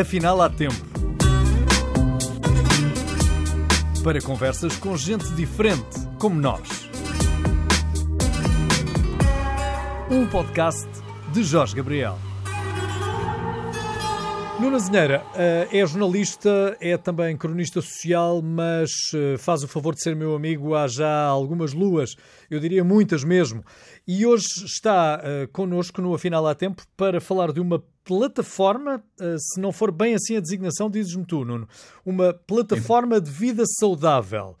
Afinal, há tempo. Para conversas com gente diferente, como nós. Um podcast de Jorge Gabriel. Nuno Zinheira eh, é jornalista, é também cronista social, mas eh, faz o favor de ser meu amigo há já algumas luas, eu diria muitas mesmo. E hoje está uh, connosco no Afinal há Tempo para falar de uma plataforma, se não for bem assim a designação, dizes-me tu, Nuno, uma plataforma de vida saudável.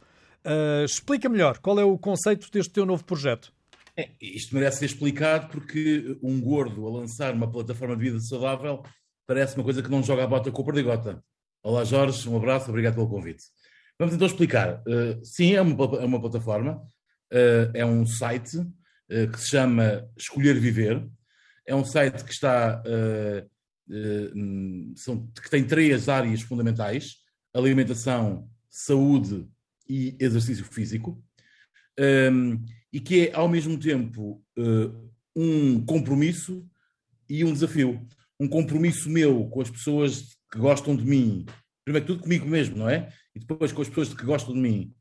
explica melhor qual é o conceito deste teu novo projeto. É, isto merece ser explicado porque um gordo a lançar uma plataforma de vida saudável parece uma coisa que não joga a bota com o perdigota. Olá Jorge, um abraço, obrigado pelo convite. Vamos então explicar. Uh, sim, é uma, é uma plataforma, uh, é um site uh, que se chama Escolher Viver. É um site que está são, que tem três áreas fundamentais: alimentação, saúde e exercício físico, um, e que é ao mesmo tempo um compromisso e um desafio um compromisso meu com as pessoas que gostam de mim, primeiro que tudo comigo mesmo, não é? E depois com as pessoas que gostam de mim,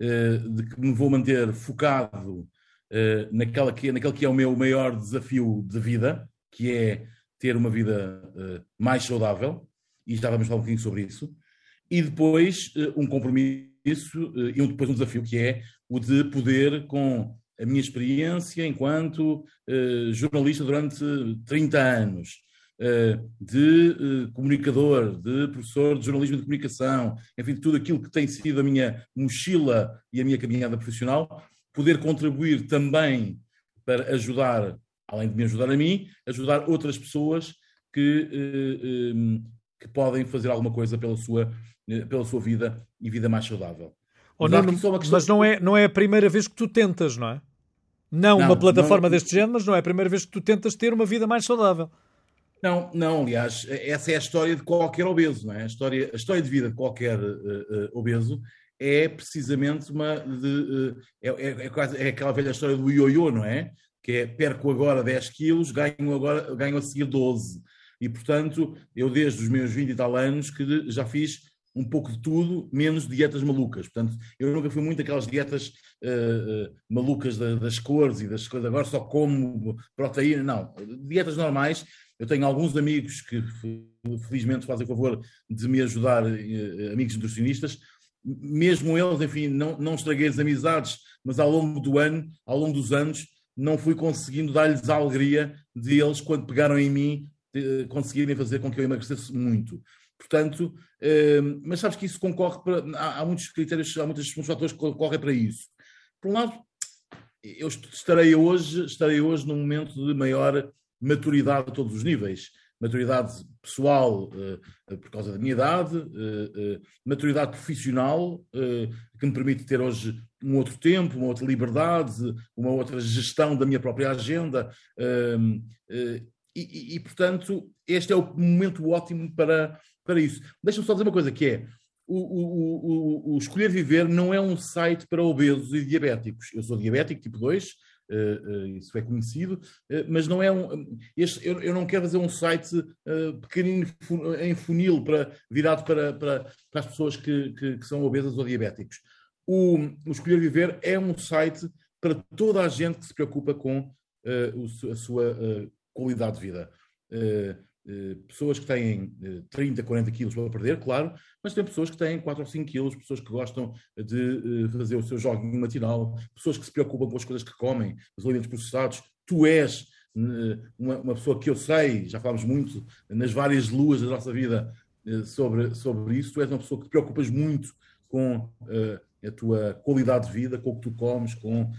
eh, de que me vou manter focado eh, naquela que, naquele que é o meu maior desafio de vida, que é ter uma vida eh, mais saudável, e já vamos falar um bocadinho sobre isso, e depois um compromisso e um, depois um desafio que é o de poder, com a minha experiência enquanto jornalista durante 30 anos, de comunicador, de professor de jornalismo de comunicação, enfim, tudo aquilo que tem sido a minha mochila e a minha caminhada profissional, poder contribuir também para ajudar, além de me ajudar a mim, ajudar outras pessoas que, eh, que podem fazer alguma coisa pela sua, pela sua vida e vida mais saudável. Oh, não, mas não é, não é a primeira vez que tu tentas, não é? Não, não uma plataforma não, deste género, mas não é a primeira vez que tu tentas ter uma vida mais saudável. Não, não, aliás, essa é a história de qualquer obeso, não é? A história, a história de vida de qualquer uh, uh, obeso é precisamente uma de, uh, é, é, é, quase, é aquela velha história do ioiô, não é? Que é perco agora 10 quilos, ganho, agora, ganho a seguir 12. E, portanto, eu desde os meus 20 e tal anos que já fiz um pouco de tudo, menos dietas malucas. Portanto, eu nunca fui muito aquelas dietas uh, uh, malucas da, das cores e das coisas, agora só como proteína, não. Dietas normais. Eu tenho alguns amigos que felizmente fazem o favor de me ajudar, amigos nutricionistas. Mesmo eles, enfim, não, não estraguei as amizades, mas ao longo do ano, ao longo dos anos, não fui conseguindo dar-lhes a alegria de eles, quando pegaram em mim, conseguirem fazer com que eu emagrecesse muito. Portanto, uh, mas sabes que isso concorre para. Há, muitos critérios, há muitos fatores que concorrem para isso. Por um lado, eu estarei hoje, estarei hoje num momento de maior maturidade a todos os níveis. Maturidade pessoal uh, por causa da minha idade, uh, maturidade profissional, que me permite ter hoje um outro tempo, uma outra liberdade, uma outra gestão da minha própria agenda. E, e, e, portanto, este é o momento ótimo para, para isso. Deixa-me só dizer uma coisa, que é, o, o, o, o, Escolher Viver não é um site para obesos e diabéticos. Eu sou diabético tipo 2, uh, uh, isso é conhecido, uh, mas não é um. Este, eu, eu, não quero fazer um site uh, pequenino em funil para, virado para, para, para as pessoas que, que, que, são obesas ou diabéticos. O, o Escolher Viver é um site para toda a gente que se preocupa com a sua qualidade de vida. Eh, pessoas que têm 30, eh, 40 quilos para perder, claro, mas tem pessoas que têm 4 ou 5 quilos, pessoas que gostam de eh, fazer o seu joguinho matinal, pessoas que se preocupam com as coisas que comem, os alimentos processados. Tu és uma, uma pessoa que eu sei, já falamos muito nas várias luas da nossa vida sobre, sobre isso, tu és uma pessoa que te preocupas muito com a tua qualidade de vida, com o que tu comes, com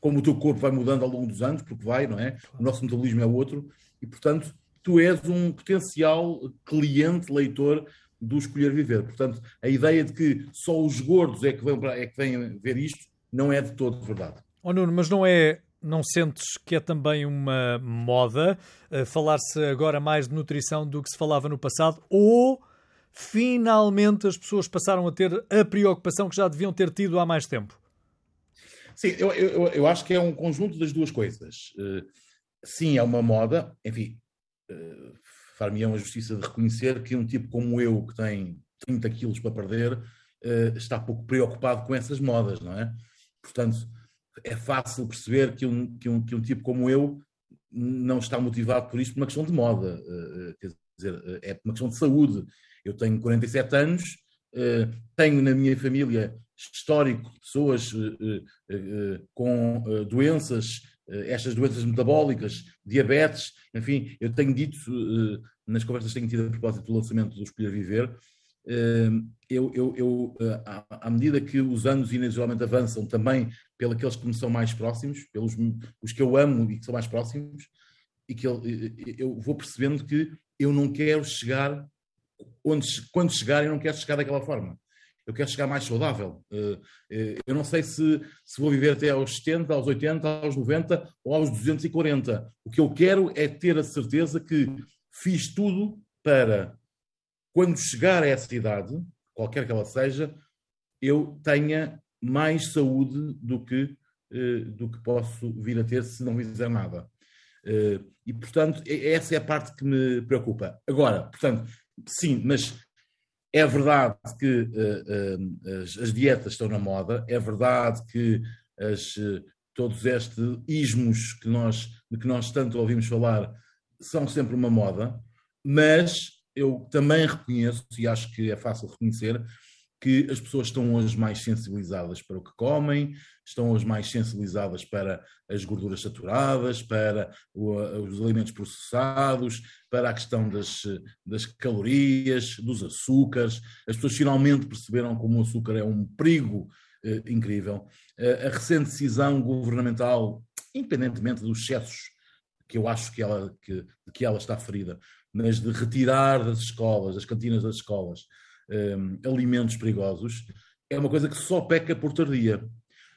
como o teu corpo vai mudando ao longo dos anos, porque vai, não é? O nosso metabolismo é outro, e portanto tu és um potencial cliente, leitor do Escolher Viver. Portanto, a ideia de que só os gordos é que vêm, é que vêm ver isto não é de todo verdade. Oh Nuno, mas não é não sentes que é também uma moda uh, falar-se agora mais de nutrição do que se falava no passado? Ou finalmente as pessoas passaram a ter a preocupação que já deviam ter tido há mais tempo? Sim, eu, eu, eu acho que é um conjunto das duas coisas. Uh, sim, é uma moda, enfim, far-me-ão a justiça de reconhecer que um tipo como eu, que tem 30 quilos para perder, uh, está pouco preocupado com essas modas, não é? Portanto, é fácil perceber que um, que um, que um tipo como eu não está motivado por isto por uma questão de moda, uh, quer dizer, é uma questão de saúde. Eu tenho 47 anos, uh, tenho na minha família histórico de pessoas com doenças estas doenças metabólicas, diabetes, enfim, eu tenho dito eh, nas conversas que tenho tido a propósito do lançamento do Escolher Viver, eh, eu, eu, eu à, medida que os anos inexoravelmente avançam, também pelos que me são mais próximos, pelos os que eu amo e que são mais próximos, e que eu, eu vou percebendo que eu não quero chegar onde, quando chegar, eu não quero chegar daquela forma eu quero chegar mais saudável. Eh, eh, eu não sei se, se vou viver até aos 70, aos 80, aos 90 ou aos 240. O que eu quero é ter a certeza que fiz tudo para, quando chegar a essa idade, qualquer que ela seja, eu tenha mais saúde do que, eh, do que posso vir a ter se não fizer nada. E, portanto, essa é a parte que me preocupa. Agora, portanto, sim, mas é verdade que uh, uh, as, as, dietas estão na moda, é verdade que as, uh, todos estes ismos que nós, de que nós tanto ouvimos falar são sempre uma moda, mas eu também reconheço, e acho que é fácil reconhecer, que as pessoas estão hoje mais sensibilizadas para o que comem, estão hoje mais sensibilizadas para as gorduras saturadas, para os alimentos processados, para a questão das, das calorias, dos açúcares. As pessoas finalmente perceberam como o açúcar é um perigo eh, incrível. a recente decisão governamental, independentemente dos excessos que eu acho que ela, que, que ela está ferida, mas de retirar das escolas, das cantinas das escolas, um, alimentos perigosos, é uma coisa que só peca por tardia.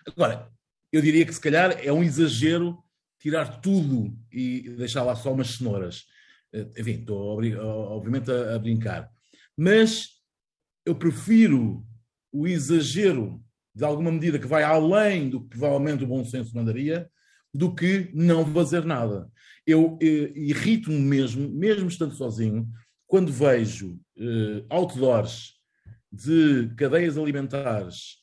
Agora, eu diria que se calhar é um exagero tirar tudo e deixar lá só umas cenouras. Eh, enfim, estou obviamente a, a brincar. Mas eu prefiro o exagero de alguma medida que vai além do que provavelmente o bom senso mandaria, do que não fazer nada. Eu eh, irrito-me mesmo, mesmo estando sozinho, quando vejo uh, outdoors de cadeias alimentares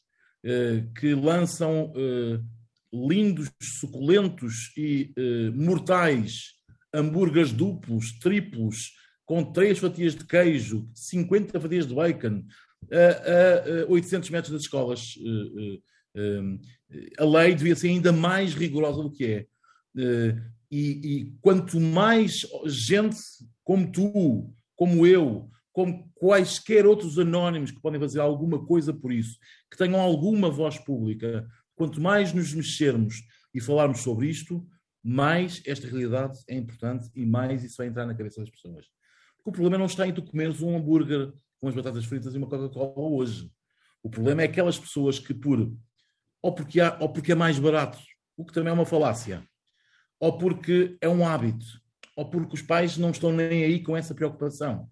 uh, que lançam uh, lindos, suculentos e mortais hambúrgueres duplos, triplos, com três fatias de queijo, 50 fatias de bacon, a, a 800 metros das escolas. a lei devia ser ainda mais rigorosa do que é. E, e, quanto mais gente como tu, como eu, como quaisquer outros anónimos que podem fazer alguma coisa por isso, que tenham alguma voz pública, quanto mais nos mexermos e falarmos sobre isto, mais esta realidade é importante e mais isso vai entrar na cabeça das pessoas. Porque o problema não está em tu comeres um hambúrguer com as batatas fritas e uma Coca-Cola hoje. O problema é aquelas pessoas que por ou porque, há, ou porque é mais barato, o que também é uma falácia, ou porque é um hábito, ou porque os pais não estão nem aí com essa preocupação.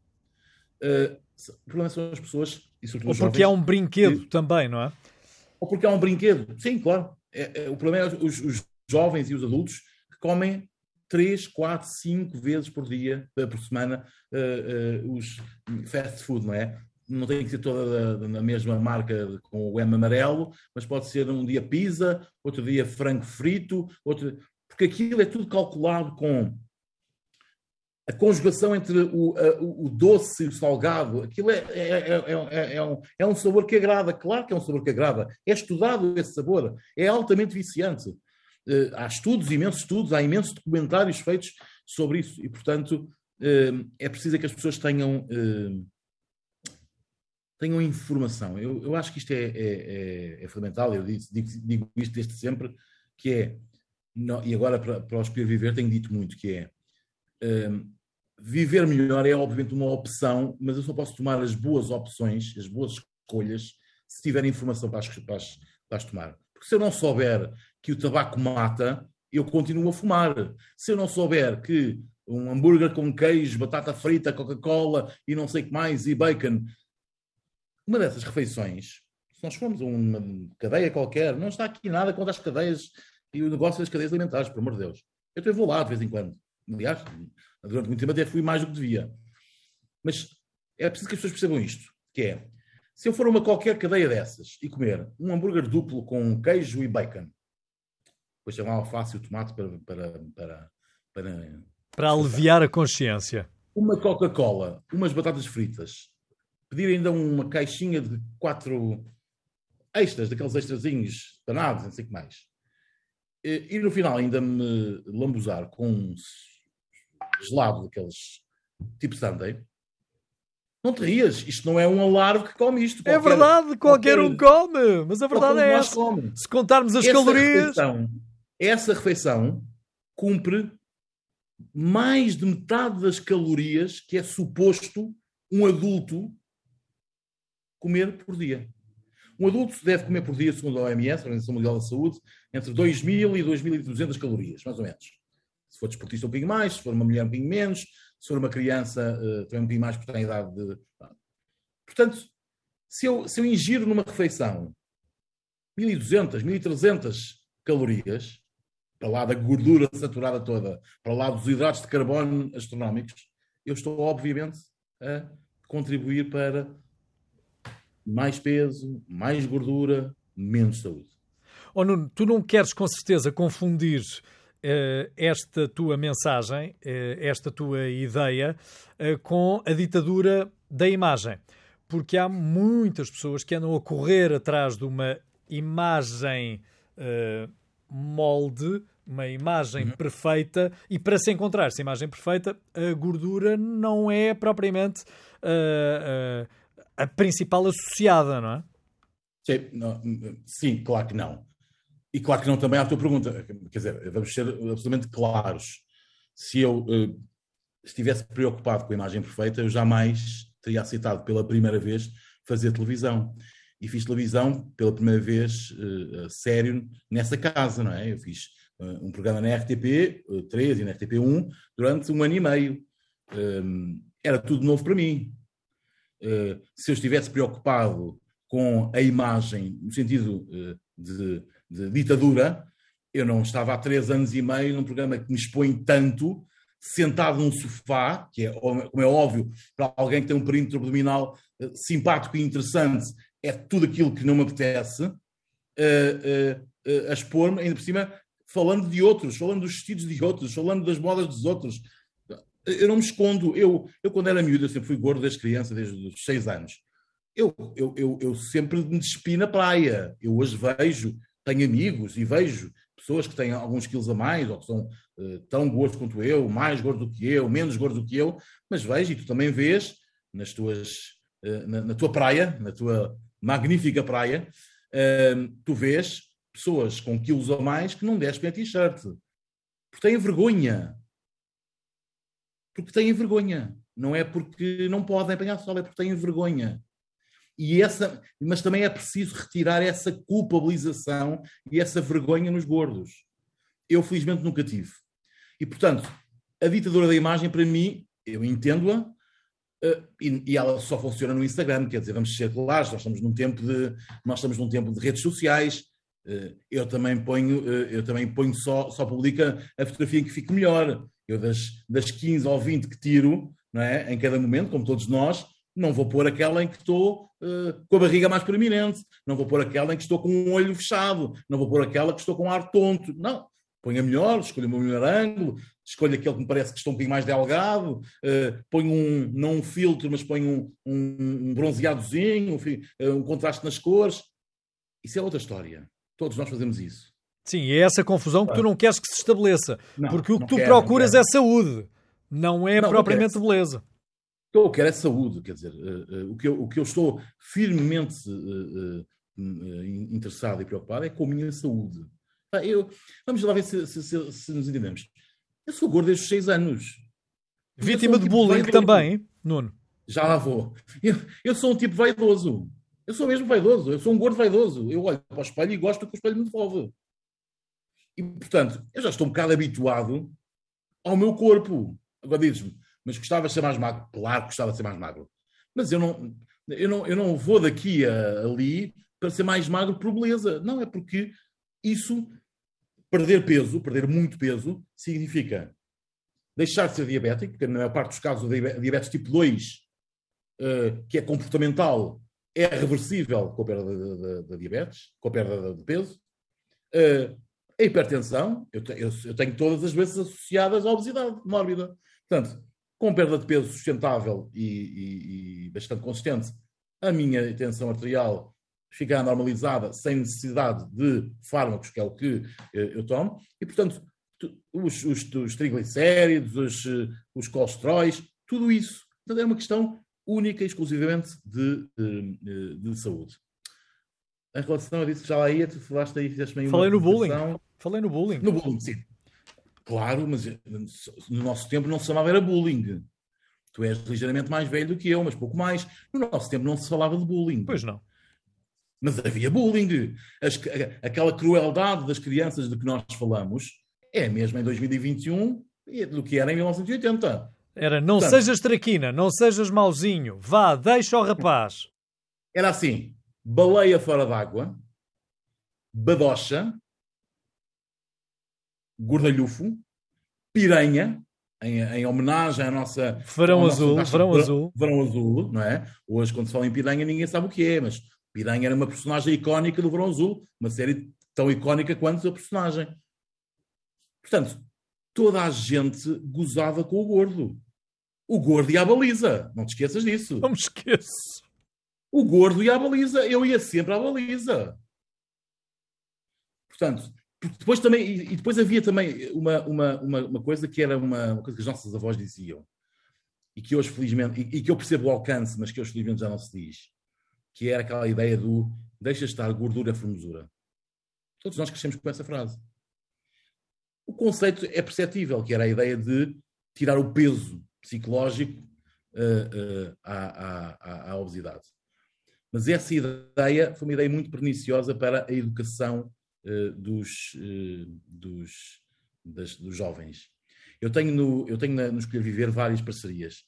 Uh, o problema são as pessoas, e sobretudo Ou porque jovens, é um brinquedo que, também, não é? Ou porque é um brinquedo, sim, claro. É, é, o problema é os, os, jovens e os adultos que comem 3, 4, 5 vezes por dia, eh, por semana, uh, uh, os fast food, não é? Não tem que ser toda na mesma marca com o M amarelo, mas pode ser um dia pizza, outro dia frango frito, outro... porque aquilo é tudo calculado com a conjugação entre o, a, o doce e o salgado, aquilo é, é, é, é, um, é um sabor que agrada, claro que é um sabor que agrada. É estudado esse sabor, é altamente viciante. Uh, há estudos, imensos estudos, há imensos documentários feitos sobre isso e, portanto, uh, é preciso que as pessoas tenham, uh, tenham informação. Eu, eu, acho que isto é, é, é fundamental, eu digo, digo, isto desde sempre, que é, e agora para, para o Espírito Viver tenho dito muito, que é viver melhor é obviamente uma opção, mas eu só posso tomar as boas opções, as boas escolhas, se tiver informação para as, para as, para as tomar. Porque se eu não souber que o tabaco mata, eu continuo a fumar. Se eu não souber que um hambúrguer com queijo, batata frita, Coca-Cola e não sei o que mais, e bacon, uma dessas refeições, se nós formos a uma cadeia qualquer, não está aqui nada contra as cadeias e o negócio das cadeias alimentares, por amor de Deus. Eu vou lá de vez em quando Aliás, durante muito tempo até fui mais do que devia. Mas é preciso que as pessoas percebam isto, que é, se eu for a uma qualquer cadeia dessas e comer um hambúrguer duplo com queijo e bacon, depois tem lá alface e o tomate para, para, para, para, para aliviar a consciência. Uma Coca-Cola, umas batatas fritas, pedir ainda uma caixinha de quatro extras, daqueles extrazinhos danados, não sei o que mais. E, e no final ainda me lambuzar com gelado daqueles tipo Sunday. Não te rias, isto não é um alarme que come isto. É qualquer, é verdade, qualquer, qualquer, um come, mas a verdade é essa. Come. Se contarmos as essa calorias. Refeição, essa refeição cumpre mais de metade das calorias que é suposto um adulto comer por dia. Um adulto deve comer por dia, segundo a OMS, a Organização Mundial da Saúde, entre 2.000 e 2.200 calorias, mais ou menos. Se for desportista, um pouquinho mais, se for uma mulher, um pouquinho menos, se for uma criança, uh, também um pouquinho mais, porque tem idade de. Portanto, se eu, se eu ingiro numa refeição 1.200, 1.300 calorias, para lá da gordura saturada toda, para lá dos hidratos de carbono astronómicos, eu estou, obviamente, a contribuir para mais peso, mais gordura, menos saúde. Oh Nuno, tu não queres com certeza confundir esta tua mensagem, uh, esta tua ideia, uh, com a ditadura da imagem. Porque há muitas pessoas que andam a correr atrás de uma imagem molde, uma imagem uhum. perfeita, e para se encontrar essa imagem perfeita, a gordura não é propriamente a principal associada, não é? Sim, não, sim, claro que não. E claro que não também à tua pergunta. Quer dizer, vamos ser absolutamente claros. Se eu uh, estivesse preocupado com a imagem perfeita, eu jamais teria aceitado pela primeira vez fazer televisão. E fiz televisão pela primeira vez uh, sério nessa casa, não é? Eu fiz uh, um programa na RTP 3 e na RTP 1 durante um ano e meio. era tudo novo para mim. Eh, se eu estivesse preocupado com a imagem, no sentido eh, de, de, ditadura, eu não estava há três anos e meio num programa que me expõe tanto, sentado num sofá, que é, como é óbvio, para alguém que tem um perímetro abdominal eh, simpático e interessante, é tudo aquilo que não me apetece, a expor-me, ainda por cima, falando de outros, falando dos vestidos de outros, falando das modas dos outros, eu não me escondo. Eu, eu quando era miúdo, eu sempre fui gordo desde criança, desde os seis anos. Eu, eu, eu, eu sempre me despi na praia. Eu hoje vejo, tenho amigos e vejo pessoas que têm alguns quilos a mais, ou que são uh, tão gordos quanto eu, mais gordo do que eu, menos gordo do que eu, mas vejo, e tu também vês nas tuas, uh, na, na, tua praia, na tua magnífica praia, uh, tu vês pessoas com quilos a mais que não despem a t-shirt, porque têm vergonha porque têm vergonha. Não é porque não podem apanhar sol, é porque têm vergonha. E essa, mas também é preciso retirar essa culpabilização e essa vergonha nos gordos. Eu, felizmente, nunca tive. E, portanto, a ditadura da imagem, para mim, eu entendo-a, uh, e, e, ela só funciona no Instagram, quer dizer, vamos ser claros, nós estamos num tempo de, nós estamos num tempo de redes sociais, uh, eu também ponho, uh, eu também ponho só, só publica a fotografia em que fico melhor. Eu, das, das 15 ou 20 que tiro, não é? em cada momento, como todos nós, não vou pôr aquela em que estou uh, com a barriga mais proeminente, não vou pôr aquela em que estou com um olho fechado, não vou pôr aquela que estou com um ar tonto. Não. Ponho a melhor, escolho o meu melhor ângulo, escolho aquele que me parece que estou um pouquinho mais delgado, uh, ponho um, não um filtro, mas ponho um, um, um bronzeadozinho, um, um contraste nas cores. Isso é outra história. Todos nós fazemos isso. Sim, é essa confusão que tu não queres que se estabeleça. Não, porque o que tu quero, procuras é saúde, não é não, propriamente não beleza. O que eu quero é saúde, quer dizer, uh, uh, o, que eu, o que eu estou firmemente uh, interessado e preocupado é com a minha saúde. Eu, vamos lá ver se, se, se, se, nos entendemos. Eu sou gordo desde os 6 anos. Vítima um de tipo bullying também, Nuno? Já lá vou. Eu, eu sou um tipo vaidoso. Eu sou mesmo vaidoso. Eu sou um gordo vaidoso. Eu olho para o espelho e gosto do que o espelho me devolve. E, portanto, eu já estou um bocado habituado ao meu corpo. Agora dizes-me, mas gostava de ser mais magro? Claro que gostava de ser mais magro. Mas eu não, eu não, eu não vou daqui a ali para ser mais magro por beleza. Não, é porque isso, perder peso, perder muito peso, significa deixar de ser diabético, porque na maior parte dos casos o diabetes tipo 2, uh, que é comportamental, é reversível com a perda da diabetes, com a perda de peso. Uh, a hipertensão, eu, eu, eu, tenho todas as doenças associadas à obesidade mórbida. Portanto, com perda de peso sustentável e, e, e bastante consistente, a minha tensão arterial fica normalizada sem necessidade de fármacos, que é o que eh, eu tomo, e, portanto, os, os, os triglicéridos, os, eh, os colesteróis, tudo isso. Portanto, é uma questão única e exclusivamente de, de, eh, de saúde. Em relação a isso, já lá ia, tu falaste aí, fizeste meio Falei no bullying. Falei no bullying. No bullying, sim. Claro, mas no nosso tempo não se chamava era bullying. Tu és ligeiramente mais velho do que eu, mas pouco mais. No nosso tempo não se falava de bullying. Pois não. Mas havia bullying. As, aquela crueldade das crianças de que nós falamos é mesmo em 2021 do que era em 1980. Era não Portanto, sejas traquina, não sejas mauzinho, vá, deixa o rapaz. Era assim: baleia fora d'água, badocha, gordalhufo, piranha, em, em, homenagem à nossa. Verão azul, nossa, verão, verão azul. Verão azul, não é? Hoje, quando se fala em piranha, ninguém sabe o que é, mas piranha era uma personagem icónica do Verão Azul, uma série tão icónica quanto a personagem. Portanto, toda a gente gozava com o gordo. O gordo ia à baliza. Não te esqueças disso. Não me esqueço. O gordo ia à baliza. Eu ia sempre à baliza. Portanto, depois também, e depois havia também uma, uma, uma, uma coisa que era uma, uma, coisa que as nossas avós diziam, e que hoje, felizmente, e, e, que eu percebo o alcance, mas que hoje, felizmente, já não se diz, que era aquela ideia do deixa estar gordura formosura. Todos nós crescemos com essa frase. O conceito é perceptível, que era a ideia de tirar o peso psicológico uh, uh, à, à, à, obesidade. Mas essa ideia foi uma ideia muito perniciosa para a educação dos, dos, das, dos jovens. Eu tenho, no, eu tenho na, no Escolher Viver várias parcerias.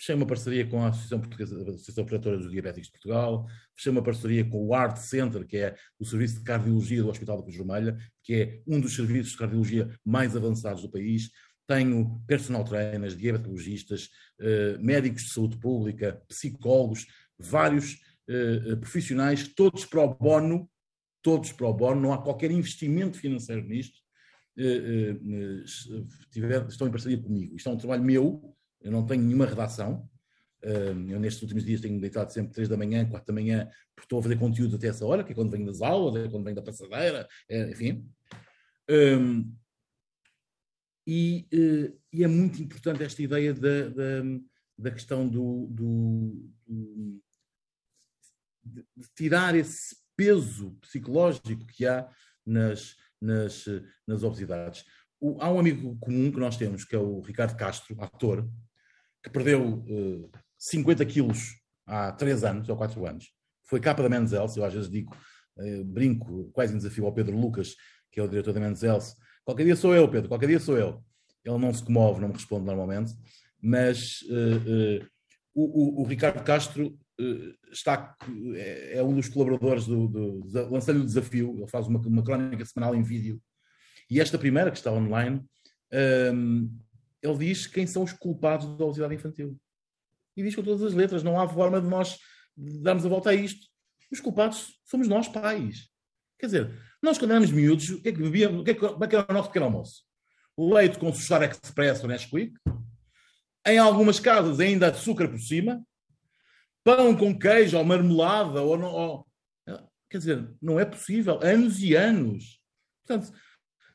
Fechei uma parceria com a Associação, Portuguesa, Associação Protetora dos Diabéticos de Portugal, fechei uma parceria com o Art Center, que é o Serviço de Cardiologia do Hospital da Cruz Vermelha, que é um dos serviços de cardiologia mais avançados do país. Tenho personal trainers, diabetologistas, eh, médicos de saúde pública, psicólogos, vários eh, profissionais, todos pro bono, todos pro bono, não há qualquer investimento financeiro nisto, eh, estão em parceria comigo. Isto é um trabalho meu, eu não tenho nenhuma redação. Eu nestes últimos dias tenho deitado sempre 3 da manhã, 4 da manhã, porque estou a fazer conteúdo até essa hora, que é quando venho das aulas, é quando venho da passadeira, é, enfim. Um, e, e, é muito importante esta ideia da, da, da questão do, do, do, de tirar esse peso psicológico que há nas, nas, nas obesidades. O, há um amigo comum que nós temos, que é o Ricardo Castro, ator, que perdeu uh, 50 quilos há 3 anos ou 4 anos. Foi capa da Men's Health, eu às vezes digo, uh, brinco, quase em desafio ao Pedro Lucas, que é o diretor da Men's Health. Qualquer dia sou eu, Pedro, qualquer dia sou eu. Ele não se comove, não me responde normalmente, mas uh, o, o, o, Ricardo Castro está, é, é, um dos colaboradores do, do, do o desafio, ele faz uma, uma crónica semanal em vídeo, e esta primeira, que está online, um, ele diz quem são os culpados da obesidade infantil. E diz com todas as letras, não há forma de nós darmos a volta a isto. Os culpados somos nós, pais. Quer dizer, nós quando éramos miúdos, o que é que bebíamos? O que é que, como é que era o nosso pequeno almoço? Leite com suchar expresso Nesquik. Em algumas casas ainda açúcar por cima. Pão com queijo ou marmelada. Ou, não, ou... Quer dizer, não é possível. Anos e anos. Portanto,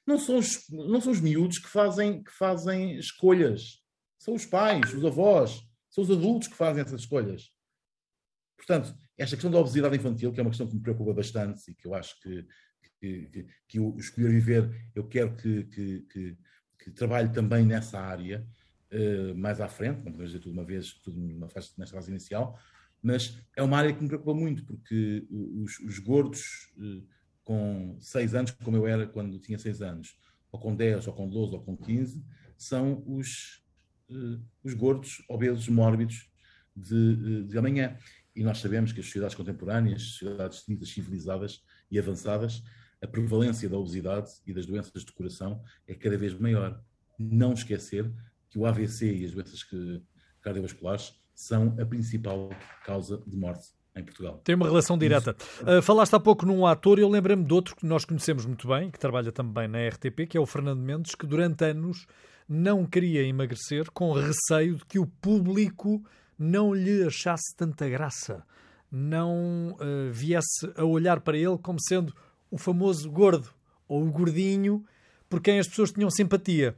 não são os, não são os miúdos que fazem, que fazem escolhas. São os pais, os avós, são os adultos que fazem essas escolhas. Portanto, esta questão da obesidade infantil, que é uma questão que me preocupa bastante e que eu acho que, que, que, que o Escolher Viver, eu quero que, que, que, que trabalhe também nessa área uh, mais à frente, não podemos dizer tudo uma vez, tudo numa fase, nesta fase inicial, mas é uma área que me preocupa muito, porque os, os gordos uh, com 6 anos, como eu era quando tinha 6 anos, ou com 10, ou com 12, ou com 15, são os, uh, os gordos, obesos, mórbidos de, de amanhã. E nós sabemos que as sociedades contemporâneas, as sociedades ditas civilizadas e avançadas, a prevalência da obesidade e das doenças de coração é cada vez maior. Não esquecer que o AVC e as doenças cardiovasculares são a principal causa de morte em Portugal. Tem uma relação direta. Uh, falaste há pouco num ator, eu lembrei-me de outro que nós conhecemos muito bem, que trabalha também na RTP, que é o Fernando Mendes, que durante anos não queria emagrecer com receio de que o público não lhe achasse tanta graça, não uh, viesse a olhar para ele como sendo o famoso gordo ou o gordinho por quem as pessoas tinham simpatia.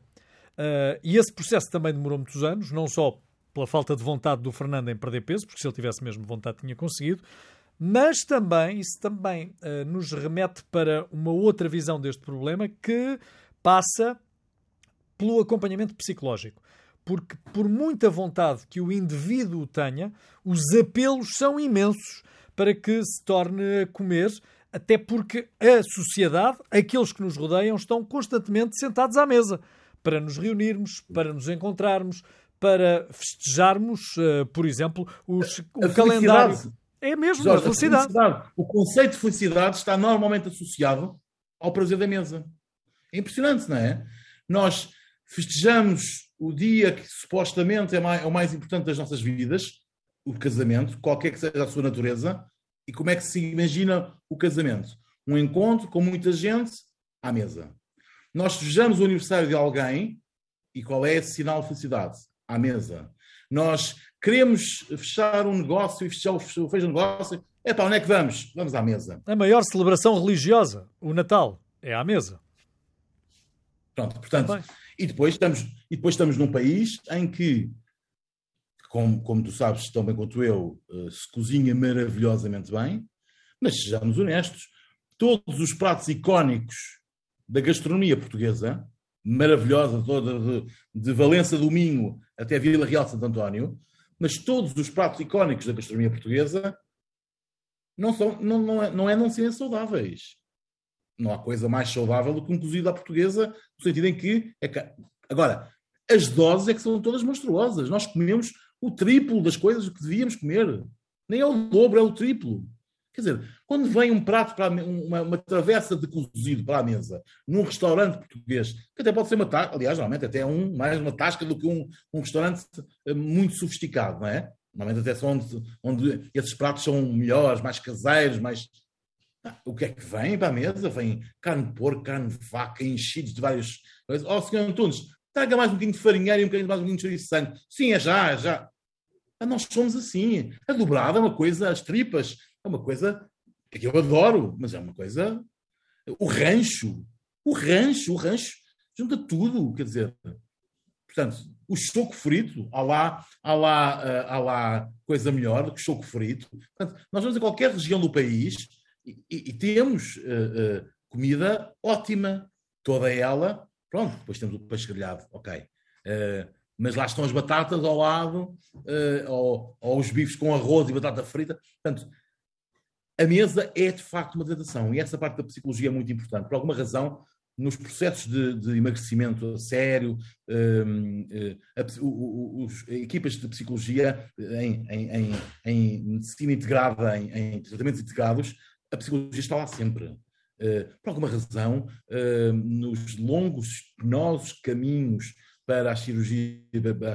Uh, e esse processo também demorou muitos anos, não só pela falta de vontade do Fernando em perder peso, porque se ele tivesse mesmo vontade tinha conseguido, mas também, isso também uh, nos remete para uma outra visão deste problema que passa pelo acompanhamento psicológico. Porque, por muita vontade que o indivíduo tenha, os apelos são imensos para que se torne a comer, até porque a sociedade, aqueles que nos rodeiam, estão constantemente sentados à mesa para nos reunirmos, para nos encontrarmos, para festejarmos, uh, por exemplo, os, o calendário. É mesmo, Jorge, a, felicidade. a felicidade. O conceito de felicidade está normalmente associado ao prazer da mesa. É impressionante, não é? Nós festejamos o dia que supostamente é, mais, é o mais importante das nossas vidas, o casamento, qualquer que seja a sua natureza, e como é que se imagina o casamento? Um encontro com muita gente à mesa. Nós festejamos o aniversário de alguém, e qual é esse sinal de felicidade? À mesa. Nós queremos fechar um negócio e fechar o fecho um negócio. É para onde é que vamos? Vamos à mesa. A maior celebração religiosa, o Natal, é à mesa. Pronto, portanto, e depois, estamos, e depois estamos num país em que, como, como tu sabes tão bem quanto eu, eh, se cozinha maravilhosamente bem, mas sejamos honestos, todos os pratos icónicos da gastronomia portuguesa maravilhosa toda de, de Valença do Minho até Vila Real Santo António, mas todos os pratos icónicos da gastronomia portuguesa não, são, não, não, é, não é não serem saudáveis. Não há coisa mais saudável do que um cozido à portuguesa, no sentido em que. É que agora, as doses é que são todas monstruosas. Nós comemos o triplo das coisas que devíamos comer. Nem é o dobro, é o triplo. Quer dizer, quando vem um prato, para uma, uma travessa de cozido para a mesa, num restaurante português, que até pode ser uma tasca, aliás, normalmente até um, mais uma tasca do que um, um restaurante eh, muito sofisticado, não é? Normalmente até são onde, onde esses pratos são melhores, mais caseiros, mais... Ah, o que é que vem para a mesa? Vem carne de porco, carne de vaca, enchidos de várias coisas. Ó, oh, senhor Antunes, traga mais um bocadinho de farinheiro e um bocadinho mais um bocadinho de chouriço de sangue. Sim, é já, é já. Ah, nós somos assim. A dobrada é uma coisa, as tripas, é uma coisa que eu adoro, mas é uma coisa. O rancho, o rancho, o rancho junta tudo, quer dizer. Portanto, o choco frito, há lá, há lá, eh, há lá coisa melhor do que choco frito. Portanto, nós vamos a qualquer região do país e, e, e temos uh, uh, comida ótima, toda ela. Pronto, depois temos o peixe grelhado, ok. Uh, mas lá estão as batatas ao lado, ou, ou, os bifes com arroz e batata frita. Portanto, a mesa é de facto uma tentação e essa parte da psicologia é muito importante. Por alguma razão, nos processos de, de emagrecimento a sério, um, eh, a, o, os, equipas de psicologia em, em, em, em medicina integrada, em, tratamentos integrados, a psicologia está lá sempre. Uh, por alguma razão, uh, nos longos, penosos caminhos para as cirurgias,